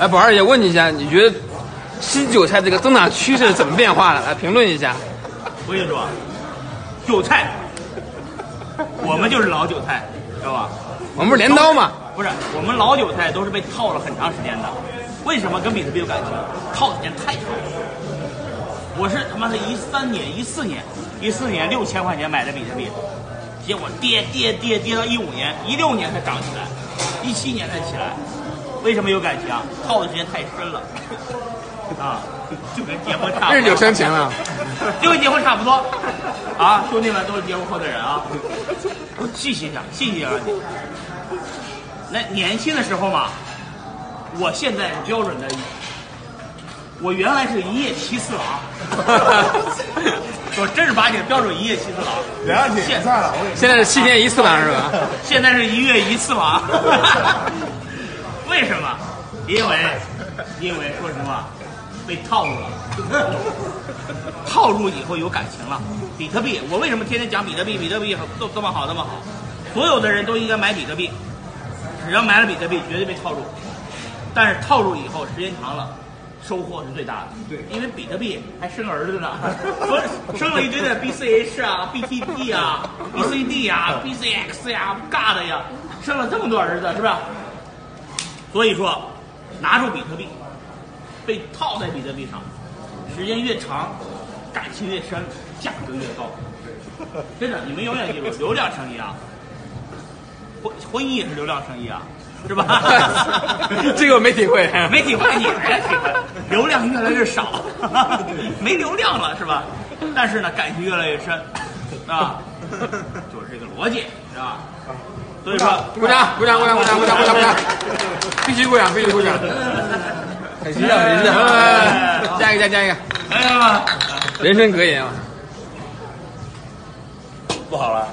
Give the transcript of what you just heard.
哎，宝二姐，问你一下，你觉得新韭菜这个增长趋势怎么变化的？来评论一下。我跟你说，韭菜，我们就是老韭菜，知道吧？我们不是镰刀吗？不是，我们老韭菜都是被套了很长时间的。为什么跟比特币有感情？套的时间太长了。我是他妈的一三年、一四年、一四年六千块钱买的比特币，结果跌跌跌跌到一五年、一六年才涨起来，一七年才起来。为什么有感情啊？套的时间太深了。啊，就跟结婚差不多。日久生情了。就跟结婚差不多。啊，兄弟们都是结婚后的人啊，细细想，细细想你。那年轻的时候嘛，我现在是标准的，我原来是一夜七次郎，我正儿八经标准一夜七次郎。了解，现在了，我也现在是七天一次郎是吧？现在是一月一次郎。为什么？因为，因为说实话，被套路了。套路以后有感情了。比特币，我为什么天天讲比特币？比特币都这么好，这么好，所有的人都应该买比特币。只要买了比特币，绝对被套路。但是套路以后，时间长了，收获是最大的。对因为比特币还生儿子呢，生 生了一堆的 BCH 啊、B T P 啊、BCD 啊、BCX 呀、GAD 呀，生了这么多儿子，是吧？所以说，拿住比特币，被套在比特币上，时间越长，感情越深，价格越高。真的，你们永远记住，流量生意啊，婚婚姻也是流量生意啊，是吧？这个我没体会。没体会，你没体会，流量越来越少，没流量了是吧？但是呢，感情越来越深，啊，就是这个逻辑，是吧？所以说，鼓掌，鼓掌，鼓掌，鼓掌，鼓掌，鼓掌，鼓掌！必须鼓掌，必须鼓掌！很形象，很需要。加一个，加加一个，哎呀，人生格言啊！不好了。